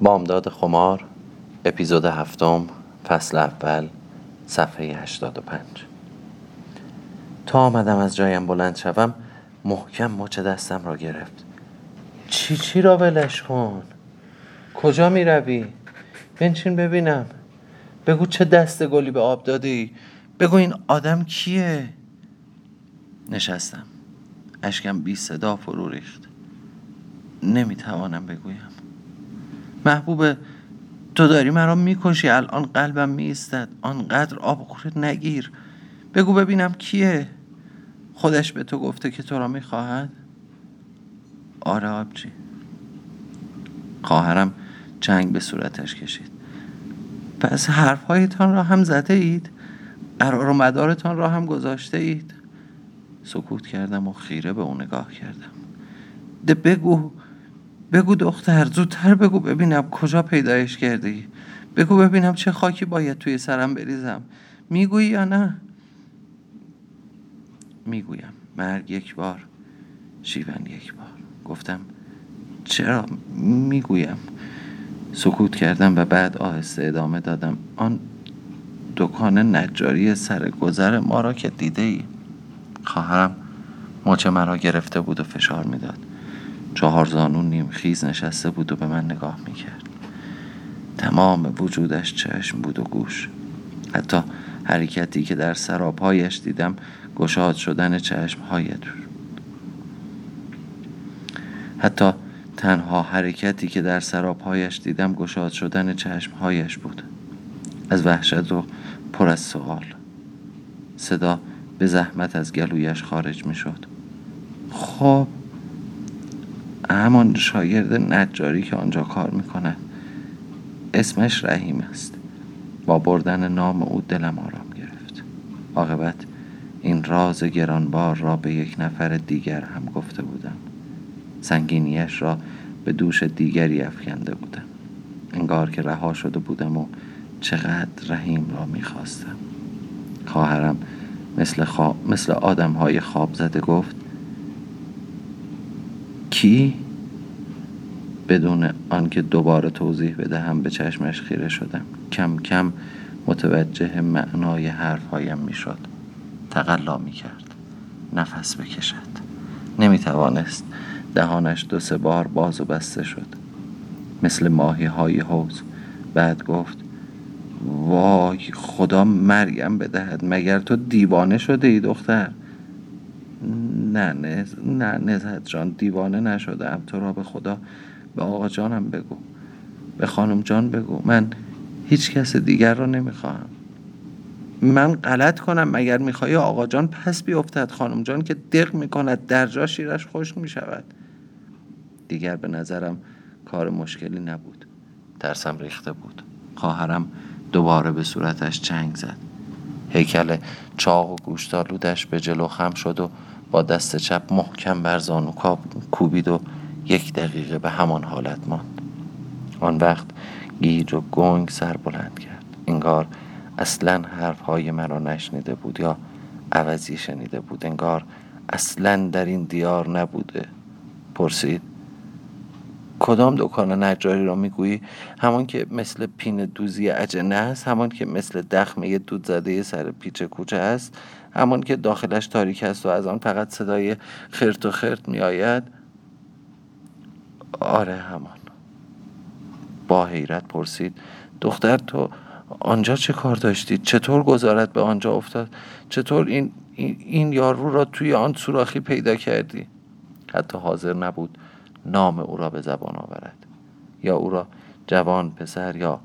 بامداد خمار اپیزود هفتم فصل اول صفحه 85 تا آمدم از جایم بلند شوم محکم مچ دستم را گرفت. چی چی را ولش کن؟ کجا می روی؟ بنشین ببینم. بگو چه دست گلی به آب دادی؟ بگو این آدم کیه؟ نشستم. اشکم بی صدا فرو ریخت. نمی‌توانم بگویم. محبوب تو داری مرا می‌کشی. الان قلبم میستد آنقدر آب خورد نگیر. بگو ببینم کیه. خودش به تو گفته که تو را می‌خواهد. آره آبجی. خواهرم چنگ به صورتش کشید. پس حرفهایتان را هم زده اید؟ قرار و مدارتان را هم گذاشته اید؟ سکوت کردم و خیره به او نگاه کردم. ده بگو بگو دختر زودتر بگو ببینم کجا پیدایش کردی. بگو ببینم چه خاکی باید توی سرم بریزم. می‌گویی یا نه؟ می‌گویم. مرگ یک بار شیون یک بار. گفتم چرا؟ می‌گویم. سکوت کردم و بعد آهسته ادامه دادم. آن دکان نجاری سر گذر ما را که دیده ای خواهرم مچ مرا گرفته بود و فشار می‌داد. چهار زانون نیم خیز نشسته بود و به من نگاه می‌کرد. تمام وجودش چشم بود و گوش. حتی حرکتی که در سرابهایش دیدم گشاد شدن چشمهایت حتی تنها حرکتی که در سرابهایش دیدم گشاد شدن چشمهایش بود. از وحشت و پر از سوال صدا به زحمت از گلویش خارج می شد خب همان شاگرد نجاری که آنجا کار می کند اسمش رحیم است. با بردن نام او دلم آرام گرفت. عاقبت این راز گرانبار را به یک نفر دیگر هم گفته بودم. سنگینیش را به دوش دیگری افکنده بودم. انگار که رها شده بودم و چقدر رحیم را می‌خواستم. خواهرم مثل, خواب، مثل آدم های خواب زده گفت کی؟ بدون آنکه دوباره توضیح بدهم به چشمش خیره شدم. کم کم متوجه معنای حرفهایم می‌شد. تقلا می کرد نفس بکشد. نمی توانست دهانش دو سه بار باز و بسته شد. مثل ماهی های حوز بعد گفت وای خدا مرگم بدهد. مگر تو دیوانه شده ای دختر؟ نه نز... نه نزد جان دیوانه نشدم تو را به خدا به آقا جانم بگو. به خانم جان بگو. من هیچ کس دیگر را نمی‌خواهم. من غلط کنم مگر می‌خوای آقا جان پس بیفتد. خانم جان که دق می‌کند در جا شیرش خوش می‌شود. دیگر به نظرم کار مشکلی نبود. ترسم ریخته بود. خواهرم دوباره به صورتش چنگ زد. هیکل چاق و گوشتالودش به جلو خم شد و با دست چپ محکم بر زانو کوبید و یک دقیقه به همان حالت ماند. آن وقت گیج و گنگ سر بلند کرد. انگار اصلا حرفهای مرا نشنیده بود یا عوضی شنیده بود. انگار اصلا در این دیار نبوده. پرسید کدام دکان نجاری را می‌گویی؟ همان که مثل پین دوزی اجنه است همان که مثل دخمه دود زده سر پیچ کوچه است همان که داخلش تاریک است و از آن فقط صدای خرت و خرت می آید آره همان. با حیرت پرسید دختر تو آنجا چه کار داشتید چطور گذارت به آنجا افتاد؟ چطور این, این یارو را توی آن سوراخی پیدا کردی؟ حتی حاضر نبود. نام او را به زبان آورد. یا او را جوان پسر یا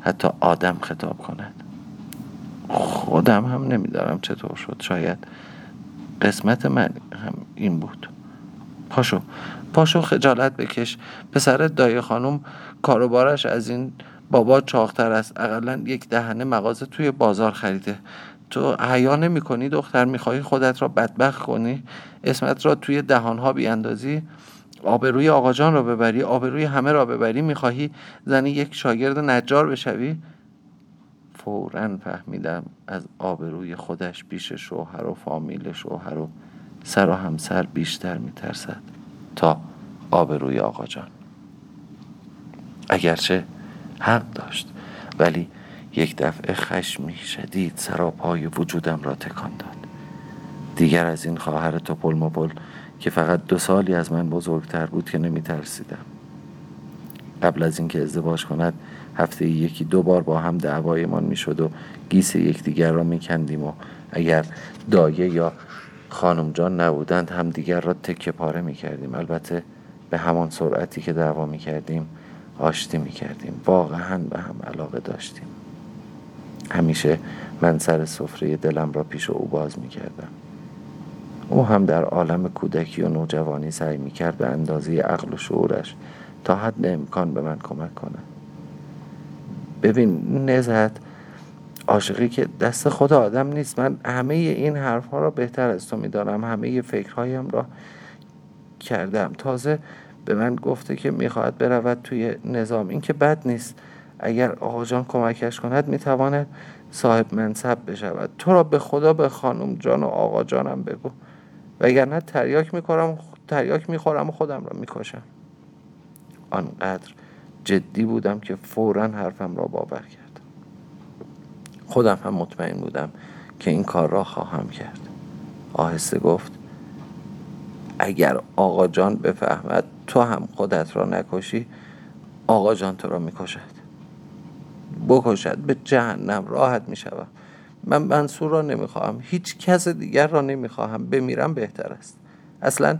حتی آدم خطاب کند. خودم هم نمیدارم چطور شد. شاید قسمت من هم این بود. پاشو پاشو خجالت بکش. پسرت دایه خانم کاروبارش از این بابا چاختر است. اقلا یک دهنه مغازه توی بازار خریده. تو حیا نمی کنی دختر؟ می‌خواهی خودت را بدبخت کنی؟ اسمت را توی دهانها بیاندازی؟ آبروی آقا جان را ببری آبروی همه را ببری می‌خواهی زنی یک شاگرد نجار بشوی؟ فورا فهمیدم از آبروی خودش پیش شوهر و فامیل شوهر و سر و همسر بیشتر میترسد تا آبروی آقا جان. اگرچه حق داشت ولی یک دفعه خشمی شدید سراپای وجودم را تکان داد. دیگر از این خواهر توپل مپل که فقط دو سالی از من بزرگتر بود که نمی ترسیدم قبل از اینکه ازدواج کند هفته یکی دو بار با هم دعوایمان می‌شد و گیس یکدیگر را میکندیم و اگر دایه یا خانم جان نبودند هم دیگر را تکه پاره می کردیم البته به همان سرعتی که دعوا می کردیم آشتی می کردیم واقعا به هم علاقه داشتیم. همیشه من سر سفره دلم را پیش او باز می کردم او هم در عالم کودکی و نوجوانی سعی می کرد به اندازه عقل و شعورش تا حد امکان به من کمک کنه. ببین نزد عاشقی که دست خود آدم نیست. من همه این حرفها را بهتر از تو می‌دانم. همه فکرهایم را کردم. تازه به من گفته که می‌خواهد برود توی نظام. این که بد نیست. اگر آقا جان کمکش کند می‌تواند صاحب منصب بشود. تو را به خدا به خانم جان و آقا جانم بگو. وگرنه تریاک می‌خورم تریاک می‌خورم و خودم را می‌کشم. آنقدر جدی بودم که فورا حرفم را باور کرد خودم هم مطمئن بودم که این کار را خواهم کرد. آهسته گفت اگر آقا جان بفهمد تو هم خودت را نکشی آقا جان تو را می‌کشد. بکشد به جهنم راحت می‌شوم من منصور را نمی‌خواهم. هیچ کس دیگر را نمی‌خواهم. بمیرم بهتر است. اصلا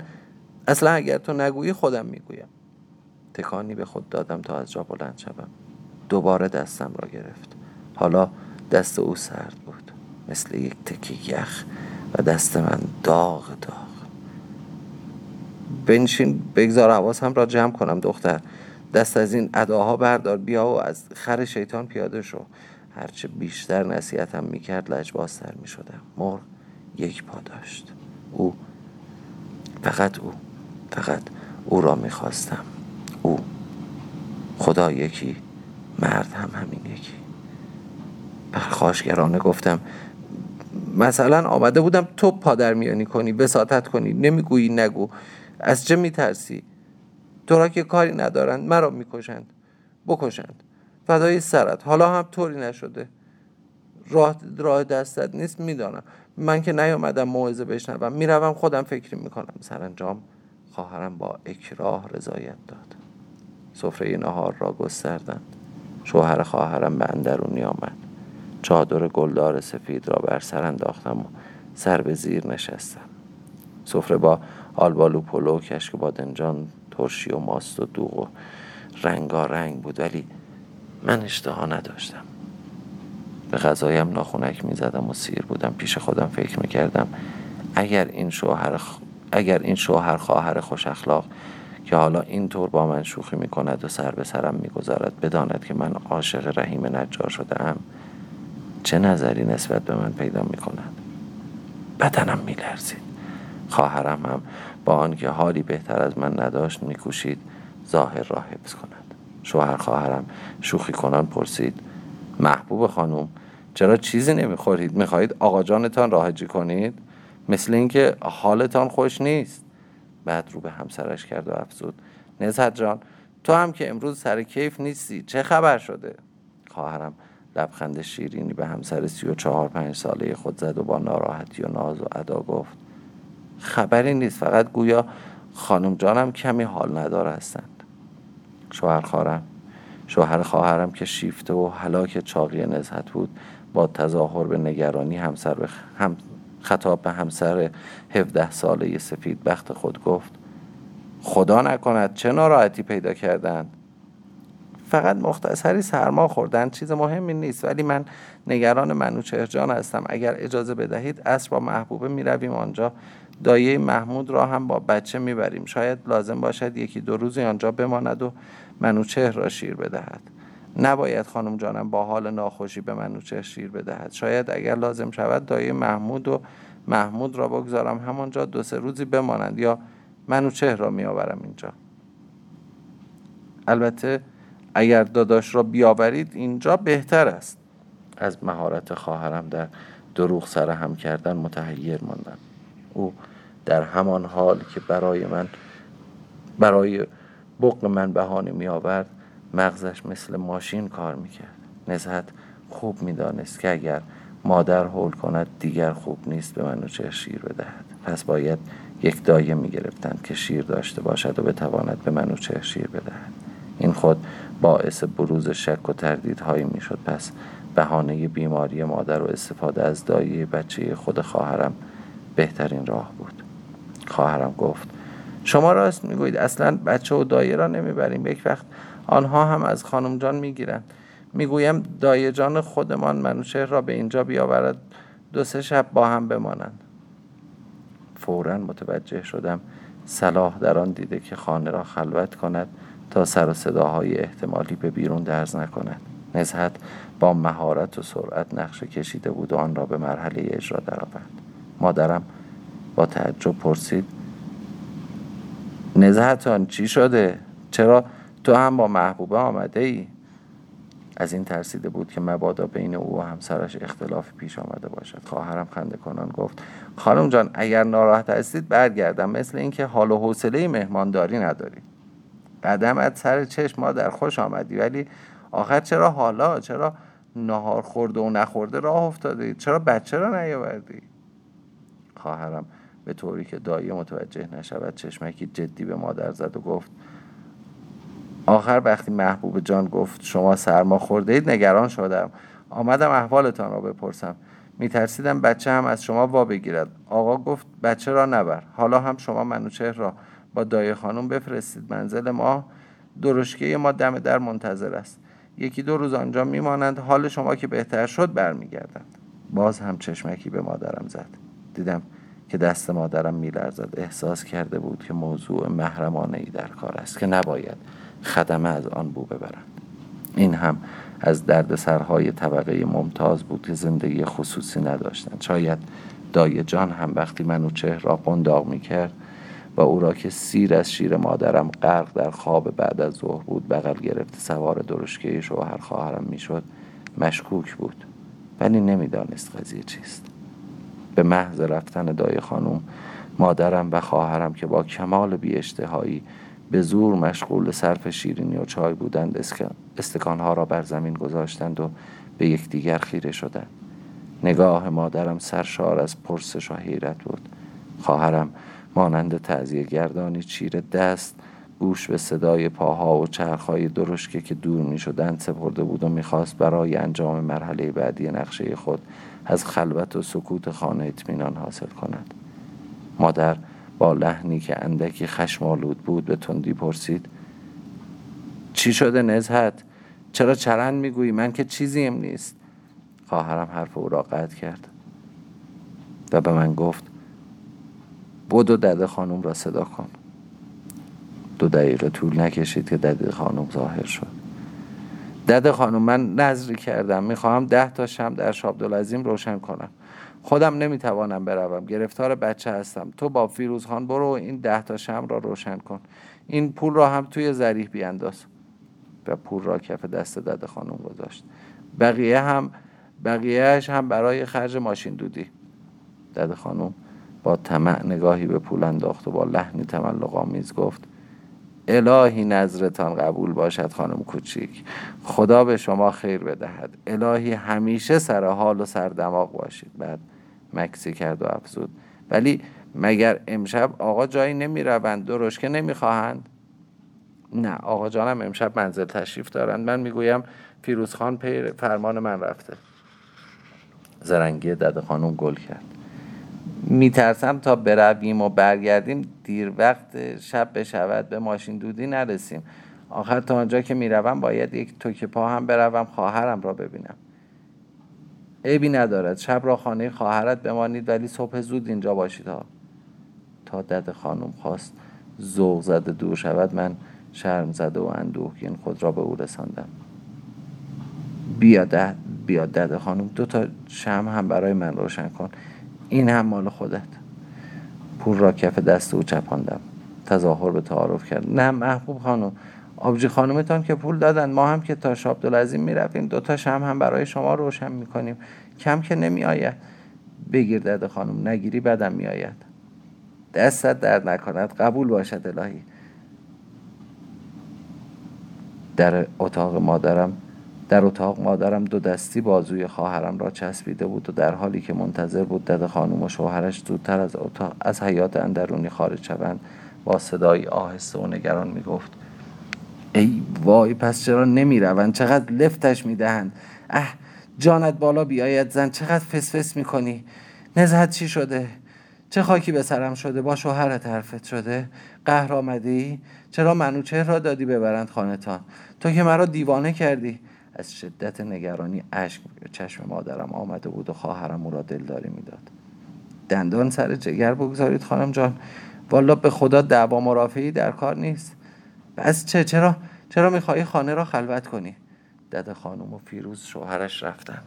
اصلا اگر تو نگویی خودم می‌گویم. تکانی به خود دادم تا از جا بلند شوم. دوباره دستم را گرفت. حالا دست او سرد بود. مثل یک تکی یخ و دست من داغ داغ. بنشین بگذار حواسم را جمع کنم دختر. دست از این اداها بردار. بیا و از خر شیطان پیاده شو. هرچه بیشتر نصیحتم می‌کرد لجبازتر می‌شدم. مرغ یک پا داشت. او فقط او فقط او را می‌خواستم. او خدا یکی مرد هم همین یکی. پرخاشگرانه گفتم مثلا آمده بودم تو پادر میانی کنی بساتت کنی. نمی‌گویی نگو. از چه میترسی؟ تو را که کاری ندارند مرا می‌کشند. بکشند. فدای سرت. حالا هم طوری نشده. راه راه دستت نیست می‌دانم. من که نیامدم موعظه بشنوم. می‌روم خودم فکر می‌کنم. سرانجام خواهرم با اکراه رضایت داد. سفره نهار را گستردند. شوهر خواهرم به اندرونی آمد. چادر گلدار سفید را بر سر انداختم و سر به زیر نشستم. سفره با آلبالو پلو کشک بادنجان ترشی و ماست و دوغ و رنگارنگ بود. ولی من اشتها نداشتم. به غذایم ناخونک می‌زدم و سیر بودم. پیش خودم فکر می‌کردم اگر این شوهر اگر این شوهر خواهر خوش اخلاق که حالا اینطور با من شوخی می‌کند و سر به سرم می‌گذارد بداند که من عاشق رحیم نجار شده ام چه نظری نسبت به من پیدا می‌کند؟ بدنم میلرزید. خواهرم هم با آنکه حالی بهتر از من نداشت میکوشید ظاهر را حفظ کند. شوهر خواهرم شوخی کنان پرسید. محبوب خانم چرا چیزی نمی‌خورید؟ می‌خواهید آقا جانتان راهجی کنید؟ مثل اینکه حالتان خوش نیست. بعد رو به همسرش کرد و افزود. نزهت جان تو هم که امروز سر کیف نیستی چه خبر شده؟ خواهرم لبخند شیرینی به همسر سی و چهار پنج ساله خود زد و با ناراحتی و ناز و ادا گفت. خبری نیست فقط گویا خانم جانم کمی حال ندار هستند شوهر خواهرم. شوهر خواهرم که شیفته و هلاک چاقی نزهت بود با تظاهر به نگرانی همسر به هم خطاب به همسر 17 ساله سفید بخت خود گفت خدا نکند چه ناراحتی پیدا کردند. فقط مختصری سرما خوردن چیز مهمی نیست ولی من نگران منوچهر جان هستم. اگر اجازه بدهید اصر با محبوبه می رویم آنجا. دایه محمود را هم با بچه می‌بریم. شاید لازم باشد یکی دو روزی آنجا بماند و منوچهر را شیر بدهد. نباید خانم جانم با حال ناخوشی به منوچهر شیر بدهد. شاید اگر لازم شود دایه محمود و محمود را بگذارم همانجا دو سه روزی بمانند یا منوچهر را میآورم اینجا. البته اگر داداش را بیاورید اینجا بهتر است. از مهارت خواهرم در دروغ سر هم کردن متحیر ماندم. او در همان حال که برای من برای بق من بهانه می آورد مغزش مثل ماشین کار می‌کرد. نزهت خوب می‌دانست که اگر مادر حول کند دیگر خوب نیست به منوچهر شیر بدهد. پس باید یک دایه می‌گرفتند که شیر داشته باشد و بتواند به منوچهر شیر بدهد. این خود باعث بروز شک و تردیدهایی می‌شد. پس بهانه بیماری مادر و استفاده از دایه بچه خود خواهرم بهترین راه بود. خواهرم گفت شما راست می‌گویید. اصلا بچه و دایه را نمی‌بریم. یک وقت آنها هم از خانم جان می‌گیرند. می‌گویم دایه جان خودمان منوچهر را به اینجا بیاورد. دو سه شب با هم بمانند. فورا متوجه شدم صلاح در آن دیده که خانه را خلوت کند تا سر و صداهای احتمالی به بیرون درز نکند. نزهت با مهارت و سرعت نقشه کشیده بود و آن را به مرحله اجرا درآورد. مادرم با تعجب پرسید نزهتان چی شده؟ چرا تو هم با محبوبه آمده ای؟ از این ترسیده بود که مبادا بین او و همسرش اختلاف پیش آمده باشد. خواهرم خنده کنان گفت خانم جان اگر ناراحت هستید برگردم. مثل اینکه حال و حوصله مهمانداری نداری. قدمت سر چشم ما در خوش آمدی. ولی آخر چرا حالا؟ چرا نهار خورده و نخورده راه افتاده چرا بچه را نیاوردی؟ خواهرم به طوری که دایی متوجه نشود چشمکی جدی به مادر زد و گفت آخر وقتی محبوب جان گفت شما سرما خورده اید نگران شدم. آمدم احوالتان را بپرسم. میترسیدم بچه هم از شما وا بگیرد. آقا گفت بچه را نبر. حالا هم شما منوچهر را با دایه خانم بفرستید. منزل ما درشکه ما دم در منتظر است. یکی دو روز آنجا میمانند. حال شما که بهتر شد برمیگردند باز هم چشمکی به مادرم زد. دیدم که دست مادرم میلرزد احساس کرده بود که موضوع محرمانه ای در کار است که نباید خدمه از آن بو ببرند. این هم از دردسرهای طبقه ممتاز بود که زندگی خصوصی نداشتند. شاید دایه جان هم وقتی منوچهر را قنداق می‌کرد و او را که سیر از شیر مادرم غرق در خواب بعد از ظهر بود بغل گرفته سوار درشکه شوهر خواهرم می‌شد مشکوک بود. ولی نمی‌دانست قضیه چیست. به محض رفتن دای خانوم مادرم و خواهرم که با کمال بی اشتهایی به زور مشغول صرف شیرینی و چای بودند استکانها را بر زمین گذاشتند و به یکدیگر خیره شدند. نگاه مادرم سرشار از پرسش و حیرت بود. خواهرم مانند تعذیه گردانی چیره دست گوش به صدای پاها و چرخهای درشکه که دور می شدند سپرده بود و می‌خواست برای انجام مرحله بعدی نقشه خود از خلوت و سکوت خانه اطمینان حاصل کند. مادر با لحنی که اندکی خشمالود بود به تندی پرسید چی شده نزهت؟ چرا چرند می‌گویی؟ من که چیزیم نیست. خواهرم حرف او را قطع کرد و به من گفت بود و دده خانم را صدا کن. دو دقیقه طول نکشید که دده خانم ظاهر شد. دده خانم من نظری کردم. می‌خواهم ده تا شم در شابدالعظیم روشن کنم. خودم نمی‌توانم بروم. گرفتار بچه هستم. تو با فیروز خان برو این ده تا شم را روشن کن. این پول را هم توی ذریح بیانداز. و پول را کف دست دده خانم گذاشت. بقیه هم بقیهش هم برای خرج ماشین دودی. دده خانم با طمع نگاهی به پول انداخت و با لحنی تملق آمیز گفت الهی نظرتان قبول باشد خانم کوچیک. خدا به شما خیر بدهد. الهی همیشه سر حال و سر دماغ باشید. بعد مکسی کرد و افزود. ولی مگر امشب آقا جایی نمی روند درش که نمی خواهند نه آقا جانم امشب منزل تشریف دارند. من می‌گویم فیروز خان پی فرمان من رفته. زرنگی دد خانم گل کرد. میترسم تا برویم و برگردیم دیر وقت شب بشود به ماشین دودی نرسیم. آخر تا آنجا که می‌روم باید یک توک پا هم بروم خواهرم را ببینم. عیبی ندارد. شب را خانه خواهرت بمانید ولی صبح زود اینجا باشید ها. تا دد خانم خواست ذوق زده دور شود من شرم زده و اندوهگین خود را به او رساندم. بیا دد بیا دد خانم دو تا شم هم برای من روشن کن. این هم مال خودت. پول را کف دست او چپاندم. تظاهر به تعارف کرد. نه محبوب خانم آبجی خانومتان که پول دادن ما هم که تا شاب می رویم دوتا شم هم برای شما روشن می کنیم کم که نمی آید بگیر داده خانم نگیری بدم می آید دستت درد نکند قبول باشد الهی. در اتاق مادرم در اتاق مادرم دو دستی بازوی خواهرم را چسبیده بود و در حالی که منتظر بود دد خانم و شوهرش زودتر از اتاق از حیات اندرونی خارج شوند با صدایی آهسته و نگران می‌گفت ای وای پس چرا نمی‌روند؟ چقدر لفتش می‌دهند؟ اه جانت بالا بیاید زن چقدر فسفس می‌کنی؟ نزهت چی شده؟ چه خاکی به سرم شده؟ با شوهرت حرفت شده؟ قهر آمدی؟ چرا منوچهر را دادی ببرند خانتان تو که مرا دیوانه کردی. از شدت نگرانی اشک چشم مادرم آمده بود و خواهرم او را دلداری می‌داد. دندان سر جگر بگذارید خانم جان. والا به خدا دعوا مرافعی در کار نیست. بس چه چرا چرا می‌خواهی خانه را خلوت کنی؟ دد خانم و فیروز شوهرش رفتند.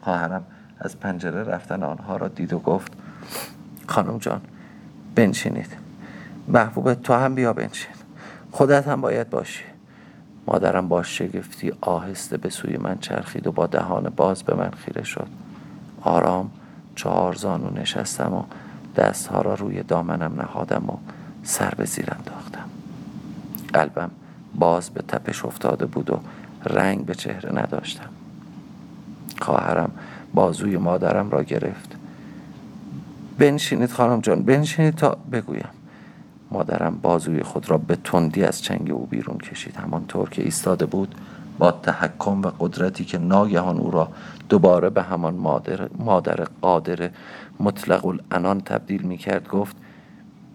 خواهرم از پنجره رفتن آنها را دید و گفت خانم جان بنشینید. محبوب تو هم بیا بنشین. خودت هم باید باشی. مادرم با شگفتی آهسته به سوی من چرخید و با دهان باز به من خیره شد. آرام چهار زانو نشستم و دستها را روی دامنم نهادم و سر به زیر انداختم. قلبم باز به تپش افتاده بود و رنگ به چهره نداشتم. خواهرم بازوی مادرم را گرفت. بنشینید خانم جان بنشینید تا بگویم. مادرم بازوی خود را به تندی از چنگ او بیرون کشید. همانطور که ایستاده بود با تحکم و قدرتی که ناگهان او را دوباره به همان مادر, مادر قادر مطلق الانان تبدیل می کرد گفت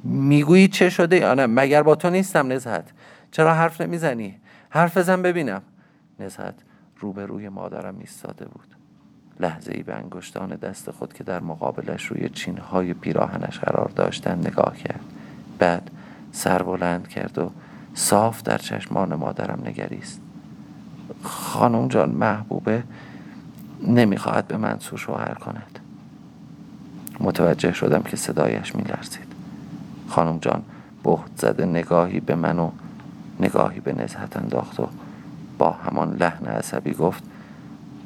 می‌گویی چه شده یا نه مگر با تو نیستم نزهت؟ چرا حرف نمی‌زنی؟ حرف بزن ببینم. نزهت روبروی مادرم ایستاده بود. لحظه ای به انگشتان دست خود که در مقابلش روی چینهای پیراهنش قرار داشتن نگاه کرد. بعد سر بلند کرد و صاف در چشمان مادرم نگریست. خانم جان محبوبه نمی‌خواهد به منصور شوهر کند. متوجه شدم که صدایش میلرزید. خانم جان بهت زده نگاهی به من و نگاهی به نزهت انداخت و با همان لحن عصبی گفت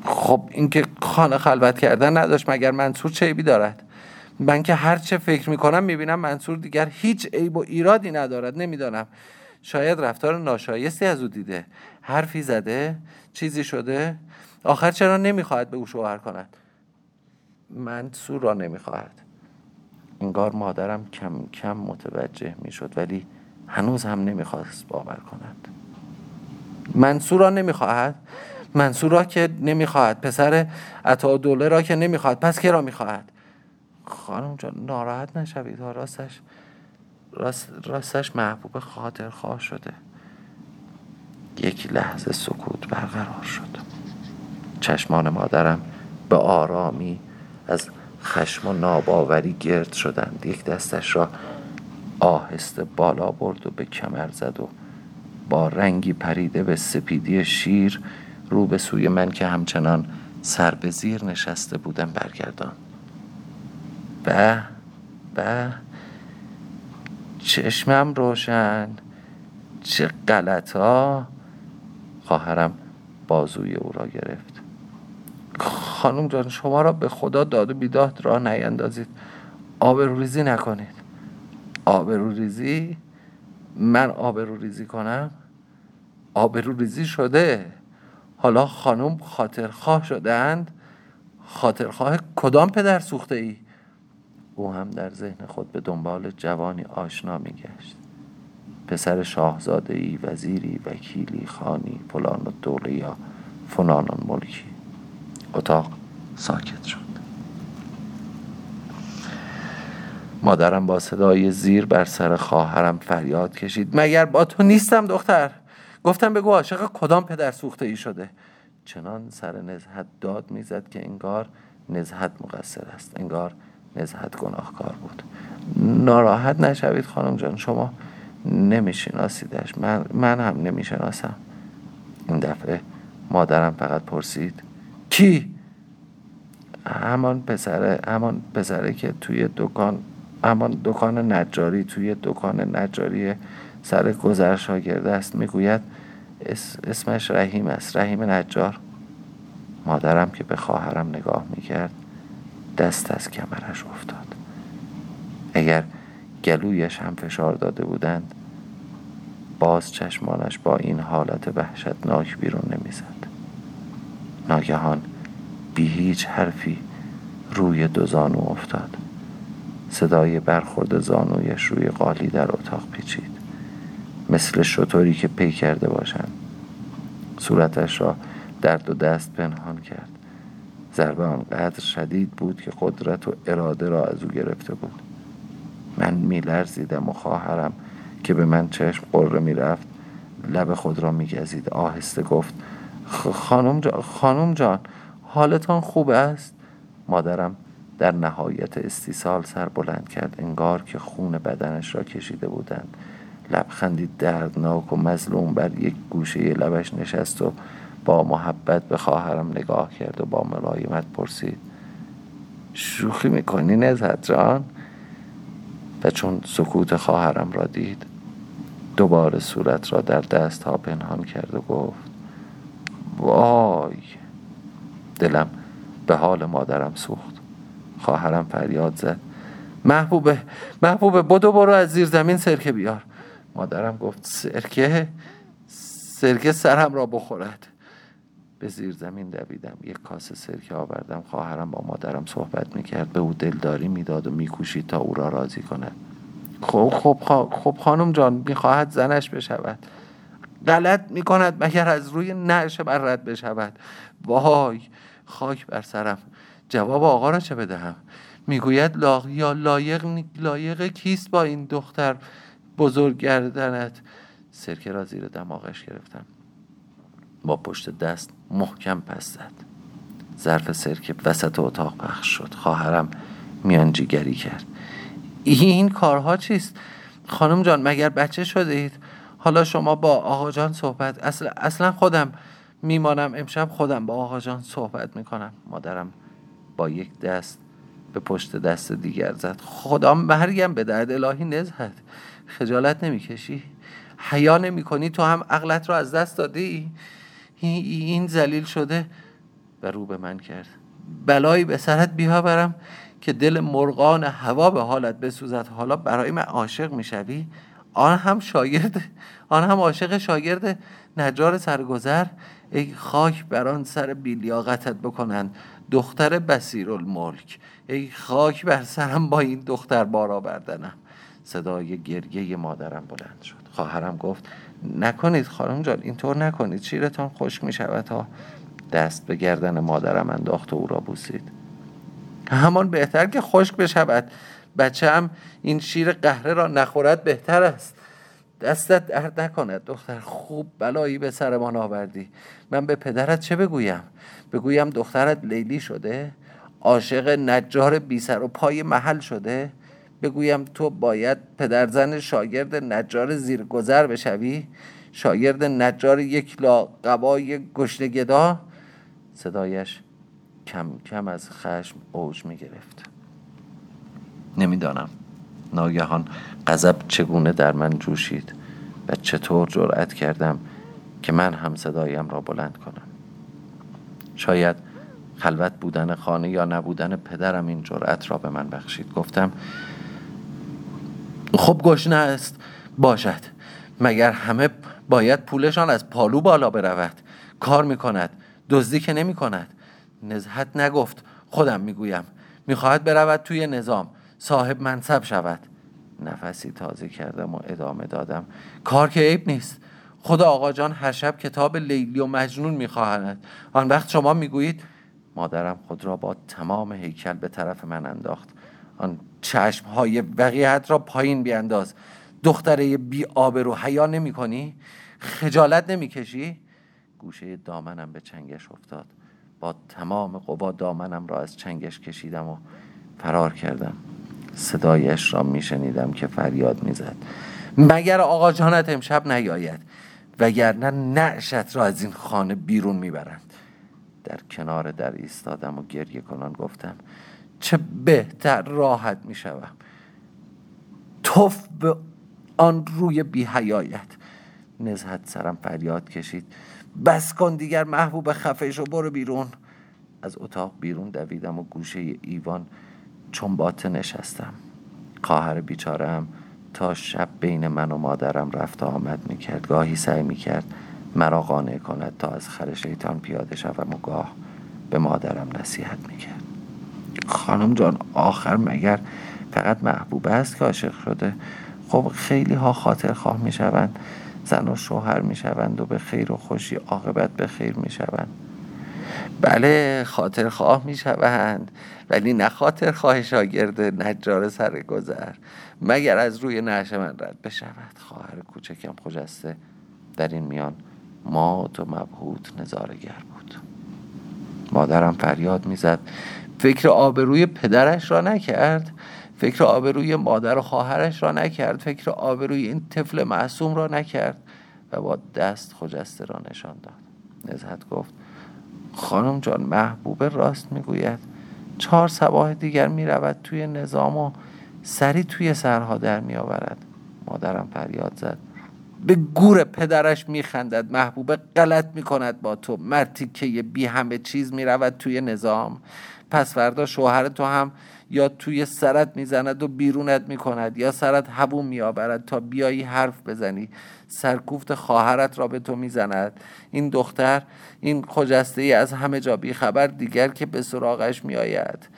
خب اینکه خانه خلوت کردن نداشت مگر منصور چه عیبی دارد؟ من که هر چه فکر می‌کنم می‌بینم منصور دیگر هیچ عیب و ایرادی ندارد. نمی‌دانم. شاید رفتار ناشایستی از او دیده. حرفی زده چیزی شده. آخر چرا نمی‌خواهد به او شوهر کند؟ منصور را نمی‌خواهد. انگار مادرم کم کم متوجه می‌شد ولی هنوز هم نمی‌خواست باور کند. منصور را نمی‌خواهد؟ منصور را که نمی‌خواهد. پسر عطا دوله را که نمی‌خواهد. پس که را می‌خواهد؟ خانم جان ناراحت نشوید. ها راستش راست راستش محبوب خاطر خواه شده. یک لحظه سکوت برقرار شد. چشمان مادرم به آرامی از خشم و ناباوری گرد شدند. یک دستش را آهسته بالا برد و به کمر زد و با رنگی پریده به سپیدی شیر رو به سوی من که همچنان سر به زیر نشسته بودم برگردان به به. چشمم روشن. چه غلط ها خواهرم بازوی او را گرفت. خانم جان شما را به خدا داد و بیداد را نیندازید. آبروریزی نکنید. آبروریزی؟ من آبروریزی کنم؟ آبروریزی شده. حالا خانم خاطرخواه شدند خاطرخواه کدام پدر سوخته ای؟ او هم در ذهن خود به دنبال جوانی آشنا میگشت. پسر شاهزاده ای وزیری وکیلی خانی فلان و دوله یا فلان ملکی. اتاق ساکت شد. مادرم با صدای زیر بر سر خواهرم فریاد کشید. مگر با تو نیستم دختر؟ گفتم بگو عاشق کدام پدر سوخته ای شده؟ چنان سر نزهت داد می‌زد که انگار نزهت مقصر است. انگار نزهت گناهکار بود. ناراحت نشوید خانم جان. شما نمیشناسیدش. من, من هم نمی‌شناسم. این دفعه مادرم فقط پرسید کی؟ همان پسره همان پسره که توی دکان همان دکان نجاری توی دکان نجاری سر گذر شاگرده است. می‌گوید اسمش رحیم است. رحیم نجار. مادرم که به خواهرم نگاه می‌کرد دست از کمرش افتاد. اگر گلویش هم فشار داده بودند باز چشمانش با این حالت وحشتناک بیرون نمی‌زد. ناگهان بی هیچ حرفی روی دو زانو افتاد. صدای برخورد زانویش روی قالی در اتاق پیچید. مثل شطوری که پی کرده باشند. صورتش را در دو دست پنهان کرد. ضربه آنقدر شدید بود که قدرت و اراده را از او گرفته بود. من میلرزیدم و خواهرم که به من چشم قره می‌رفت لب خود را میگزید آهسته گفت خانم جان, خانم جان حالتان خوب است؟ مادرم در نهایت استیصال سر بلند کرد انگار که خون بدنش را کشیده بودند. لبخندی دردناک و مظلوم بر یک گوشه لبش نشست و با محبت به خواهرم نگاه کرد و با ملایمت پرسید شوخی می‌کنی نزد جان؟ و چون سکوت خواهرم را دید دوباره صورت را در دست ها پنهان کرد و گفت وای دلم به حال مادرم سوخت. خواهرم فریاد زد محبوبه محبوبه بدو برو از زیر زمین سرکه بیار. مادرم گفت سرکه؟ سرکه سرم را بخورد. به زیر زمین دویدم. یک کاسه سرکه آوردم. خواهرم با مادرم صحبت می‌کرد. به او دلداری می‌داد و میکوشید تا او را راضی کند. خب خب خب خانم جان می‌خواهد زنش بشود. غلط می‌کند مگر از روی نعش بر رد بشود. وای خاک بر سرم. جواب آقا را چه بدهم؟ می‌گوید لا... یا لایق لایق کیست با این دختر بزرگ گردنت؟ سرکه را زیر دماغش گرفتم. با پشت دست محکم پس زد. ظرف سرکه وسط اتاق پخش شد. خواهرم میانجیگری کرد. این کارها چیست؟ خانم جان مگر بچه شده اید حالا شما با آقا جان صحبت اصلا, اصلا خودم میمانم. امشب خودم با آقا جان صحبت می‌کنم. مادرم با یک دست به پشت دست دیگر زد. خدا مرگم به درد الهی نزد خجالت نمی‌کشی؟ حیا نمی کنی تو هم عقلت رو از دست دادی؟ این زلیل شده و رو به من کرد. بلایی به سرت بیاورم که دل مرغان هوا به حالت بسوزد. حالا برای من عاشق می‌شوی؟ آن هم شاگرد آن هم عاشق شاگرد نجار سرگذر. ای خاک بر آن سر بیلیاقتت بکنند دختر بسیر الملک ای خاک بر سرم با این دختر بارا بردنم صدای گریه مادرم بلند شد. خواهرم گفت نکنید خانم جان اینطور نکنید. شیرتان خشک می شود تا دست به گردن مادرم انداخت و او را بوسید. همان بهتر که خشک بشود. بچه هم این شیر قهره را نخورد بهتر است. دستت درد نکند. دختر خوب بلایی به سرمان آوردی من به پدرت چه بگویم؟ بگویم دخترت لیلی شده؟ عاشق نجار بی سر و پای محل شده؟ بگویم تو باید پدرزن شاگرد نجار زیرگذر بشوی. شاگرد نجار یک لا قبای گشنگدا. صدایش کم کم از خشم اوج می گرفت نمی‌دانم ناگهان غضب چگونه در من جوشید و چطور جرأت کردم که من هم صدایم را بلند کنم. شاید خلوت بودن خانه یا نبودن پدرم این جرأت را به من بخشید. گفتم خب گشنه است. باشد. مگر همه باید پولشان از پالو بالا برود. کار می‌کند. دزدی که نمی کند نزهت نگفت. خودم می‌گویم. می‌خواهد برود توی نظام. صاحب منصب شود. نفسی تازه کردم و ادامه دادم. کار که عیب نیست. خدا آقا جان هر شب کتاب لیلی و مجنون می‌خواهد. آن وقت شما می‌گویید مادرم خود را با تمام هیکل به طرف من انداخت. آن چشم های وقیحت را پایین بیانداز. دختره بی آبرو حیا نمی کنی؟ خجالت نمی کشی؟ گوشه دامنم به چنگش افتاد. با تمام قوا دامنم را از چنگش کشیدم و فرار کردم. صدایش را میشنیدم که فریاد می‌زد مگر آقا جانت امشب نیاید؟ وگرنه نعشت را از این خانه بیرون می‌برند در کنار در ایستادم و گریه کنان گفتم چه بهتر راحت می‌شوم. توف به آن روی بیهیایت نزهت سرم فریاد کشید. بس کن دیگر محبوب خفش و برو بیرون. از اتاق بیرون دویدم و گوشه ایوان چون باته نشستم. خواهر بیچاره هم تا شب بین من و مادرم رفت و آمد می‌کرد. گاهی سعی می‌کرد مرا قانع کند تا از خر شیطان پیاده شوم و گاه به مادرم نصیحت می‌کرد. خانم جان آخر مگر فقط محبوبه است که عاشق شده؟ خب خیلی ها خاطر خواه می‌شوند زن و شوهر می‌شوند و به خیر و خوشی عاقبت به خیر می‌شوند. بله خاطر خواه می‌شوند ولی نه خاطر خواه شاگرد نجار سر گذر. مگر از روی نعش من رد بشود؟ خواهر کوچکم خجسته در این میان مات و مبهوت نظارگر بود. مادرم فریاد می‌زد فکر آبروی پدرش را نکرد فکر آبروی مادر و خواهرش را نکرد فکر آبروی این طفل معصوم را نکرد و با دست خجسته را نشان داد. نزهت گفت خانم جان محبوب راست می‌گوید. چهار سباه دیگر می‌رود توی نظام و سری توی سرها در میآورد. مادرم فریاد زد. به گور پدرش میخندد محبوب غلط می‌کند با تو. مرتی که بی همه چیز می‌رود توی نظام. پس فردا شوهر تو هم یا توی سرت می‌زند و بیرونت می‌کند یا سرت هبون میآورد تا بیایی حرف بزنی. سرکوفت خواهرت را به تو می‌زند. این دختر این خجسته ای از همه جا خبر دیگر که به سراغش میآید.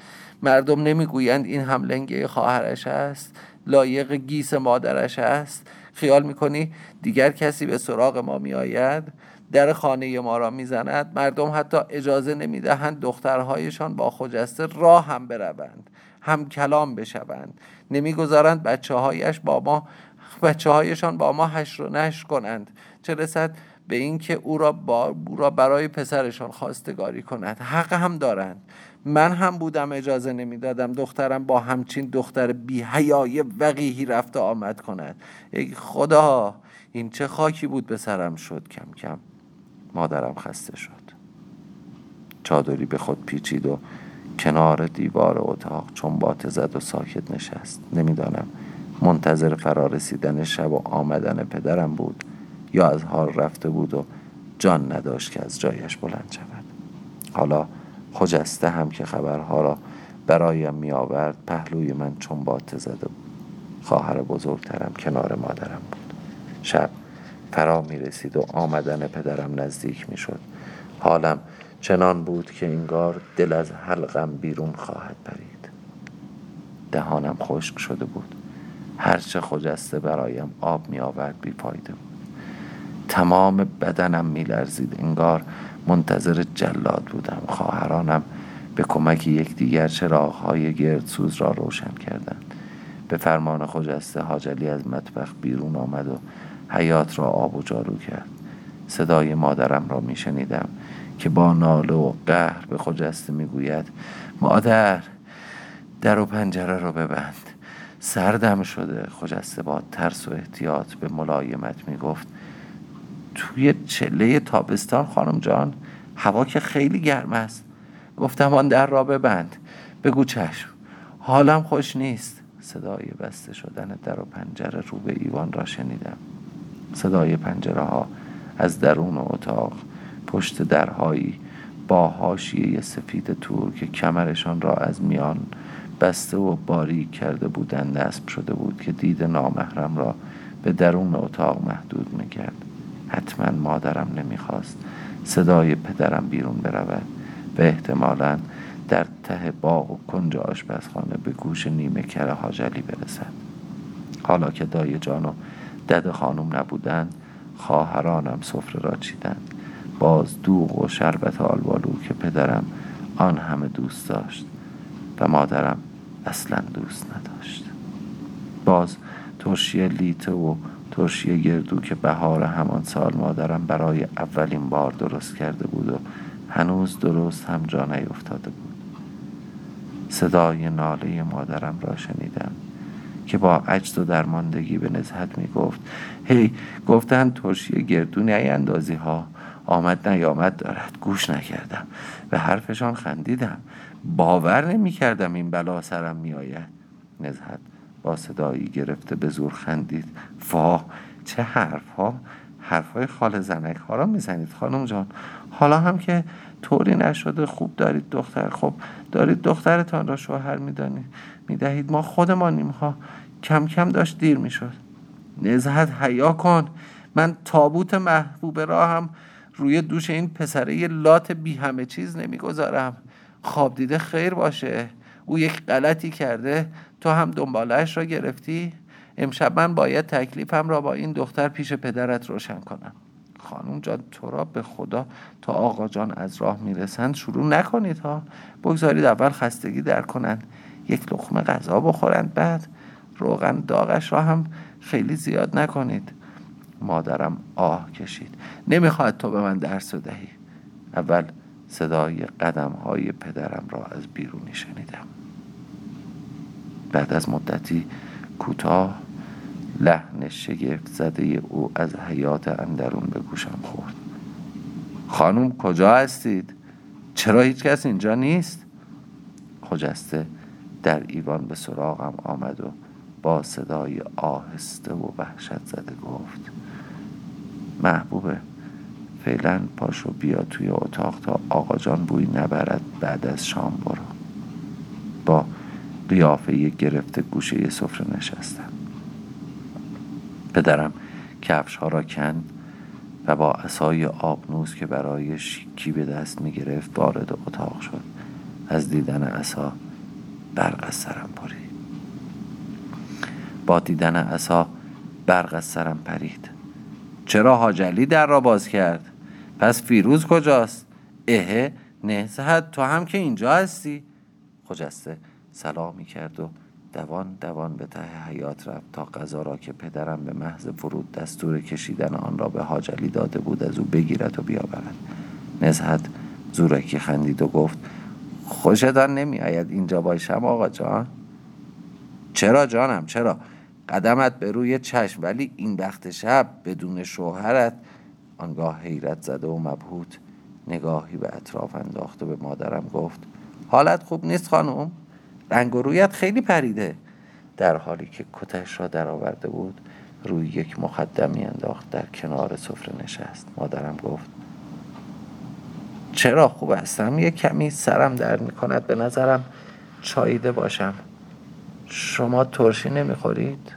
مردم نمی‌گویند این هم لنگه خواهرش است لایق گیس مادرش است. خیال می‌کنی دیگر کسی به سراغ ما میآید؟ در خانه ما را می‌زند مردم حتی اجازه نمی‌دهند دخترهایشان با خجسته راه هم بروند هم کلام بشوند. نمی‌گذارند بچه هایش با ما بچه هایشان با ما هش رو نش کنند. چه رسد به اینکه او را, با او را برای پسرشان خواستگاری کنند حق هم دارند. من هم بودم اجازه نمی‌دادم دخترم با همچین دختر بی حیای وقیهی رفت آمد کند. ای خدا این چه خاکی بود به سرم شد کم کم. مادرم خسته شد. چادری به خود پیچید و کنار دیوار اتاق چون باته زد و ساکت نشست. نمی‌دانم منتظر فرارسیدن شب و آمدن پدرم بود یا از حال رفته بود و جان نداشت که از جایش بلند شود. حالا خجسته هم که خبرها را برایم می آورد پهلوی من چون باته زده بود خواهر بزرگترم کنار مادرم بود. شب فرا می رسید و آمدن پدرم نزدیک می شد حالم چنان بود که انگار دل از حلقم بیرون خواهد پرید. دهانم خشک شده بود. هرچه خجسته برایم آب می آورد بیفایده بود. تمام بدنم می لرزید انگار منتظر جلاد بودم. خواهرانم به کمک یکدیگر چراغهای گردسوز را روشن کردند. به فرمان خجسته حاجلی از مطبخ بیرون آمد و حیات را آب و جارو کرد. صدای مادرم را می شنیدم که با ناله و قهر به خجسته می گوید مادر در و پنجره رو ببند. سردم شده. خجسته با ترس و احتیاط به ملایمت می گفت توی چله تابستان خانم جان هوا که خیلی گرم است. گفتم آن در را ببند. بگو چشم. حالم خوش نیست. صدای بسته شدن در و پنجره رو به ایوان را شنیدم. صدای پنجره ها از درون اتاق پشت درهایی با حاشیه سفید تور که کمرشان را از میان بسته و باریک کرده بودند نصب شده بود که دید نامحرم را به درون اتاق محدود می‌کرد. حتما مادرم نمی‌خواست صدای پدرم بیرون برود و احتمالا در ته باغ و کنج آشپزخانه به گوش نیمه کره هاجلی برسد. حالا که دای جان و دد خانم نبودند خواهرانم سفره را چیدند. باز دوغ و شربت آلبالو که پدرم آن همه دوست داشت و مادرم اصلا دوست نداشت. باز ترشی لیته و ترشی گردو که بهار همان سال مادرم برای اولین بار درست کرده بود و هنوز درست هم جا نیفتاده بود. صدای ناله مادرم را شنیدم. که با عجز و درماندگی به نزهت می گفت هی گفتن ترشی گردو اندازی ها آمد نیامد دارد گوش نکردم. به حرفشان خندیدم. باور نمی کردم این بلا سرم می آید نزهت با صدایی گرفته به زور خندید. واه چه حرف ها حرف های خال زنک ها را می‌زنید خانم جان. حالا هم که طوری نشده خوب دارید دختر. خب دارید دخترتان را شوهر می‌دانید. می‌دهید. ما خودمانیم ها. کم کم داشت دیر می‌شد. نزهت حیا کن. من تابوت محبوب را هم روی دوش این پسره لات بی همه چیز نمی‌گذارم. خواب دیده خیر باشه. او یک غلطی کرده. تو هم دنبالش را گرفتی. امشب من باید تکلیفم را با این دختر پیش پدرت روشن کنم. خانم جان تو را به خدا تا آقا جان از راه می‌رسند. شروع نکنید ها. بگذارید اول خستگی در کنند. یک لقمه غذا بخورند. بعد روغن داغش را هم خیلی زیاد نکنید. مادرم آه کشید. نمی‌خواهد تو به من درس دهی اول صدای قدم های پدرم را از بیرونی شنیدم. بعد از مدتی کوتاه لحن شگفت زده او از حیات اندرون به گوشم خورد. خانم کجا هستید؟ چرا هیچ کس اینجا نیست؟ خجسته در ایوان به سراغم آمد و با صدای آهسته و وحشت زده گفت محبوبه فعلا پاشو بیا توی اتاق تا آقا جان بوی نبرد بعد از شام برو. با قیافه گرفته گوشه سفره نشستم. پدرم کفش ها را کند و با اسای آبنوز که برای شیکی به دست می گرفت وارد اتاق شد. از دیدن اسا برق از سرم پرید. با دیدن اسا برق از سرم پرید. چرا حاجلی در را باز کرد؟ پس فیروز کجاست؟ اهه نهزت تو هم که اینجا هستی. خجسته سلامی کرد و دوان دوان به ته حیات رفت تا غذا را که پدرم به محض فرود دستور کشیدن آن را به حاجلی داده بود از او بگیرد و بیاورد. نزهت زورکی خندید و گفت خوشتان نمی آید اینجا باشم آقا جان. چرا جانم؟ چرا؟ قدمت به روی چشم ولی این وقت شب بدون شوهرت آنگاه حیرت زده و مبهوت نگاهی به اطراف انداخته به مادرم گفت حالت خوب نیست خانم؟ رنگ و رویت خیلی پریده. در حالی که کتش را درآورده بود روی یک مقدمی انداخت در کنار سفره نشست. مادرم گفت چرا خوب هستم یه کمی سرم درد می‌کند. به نظرم چاییده باشم. شما ترشی نمی‌خورید؟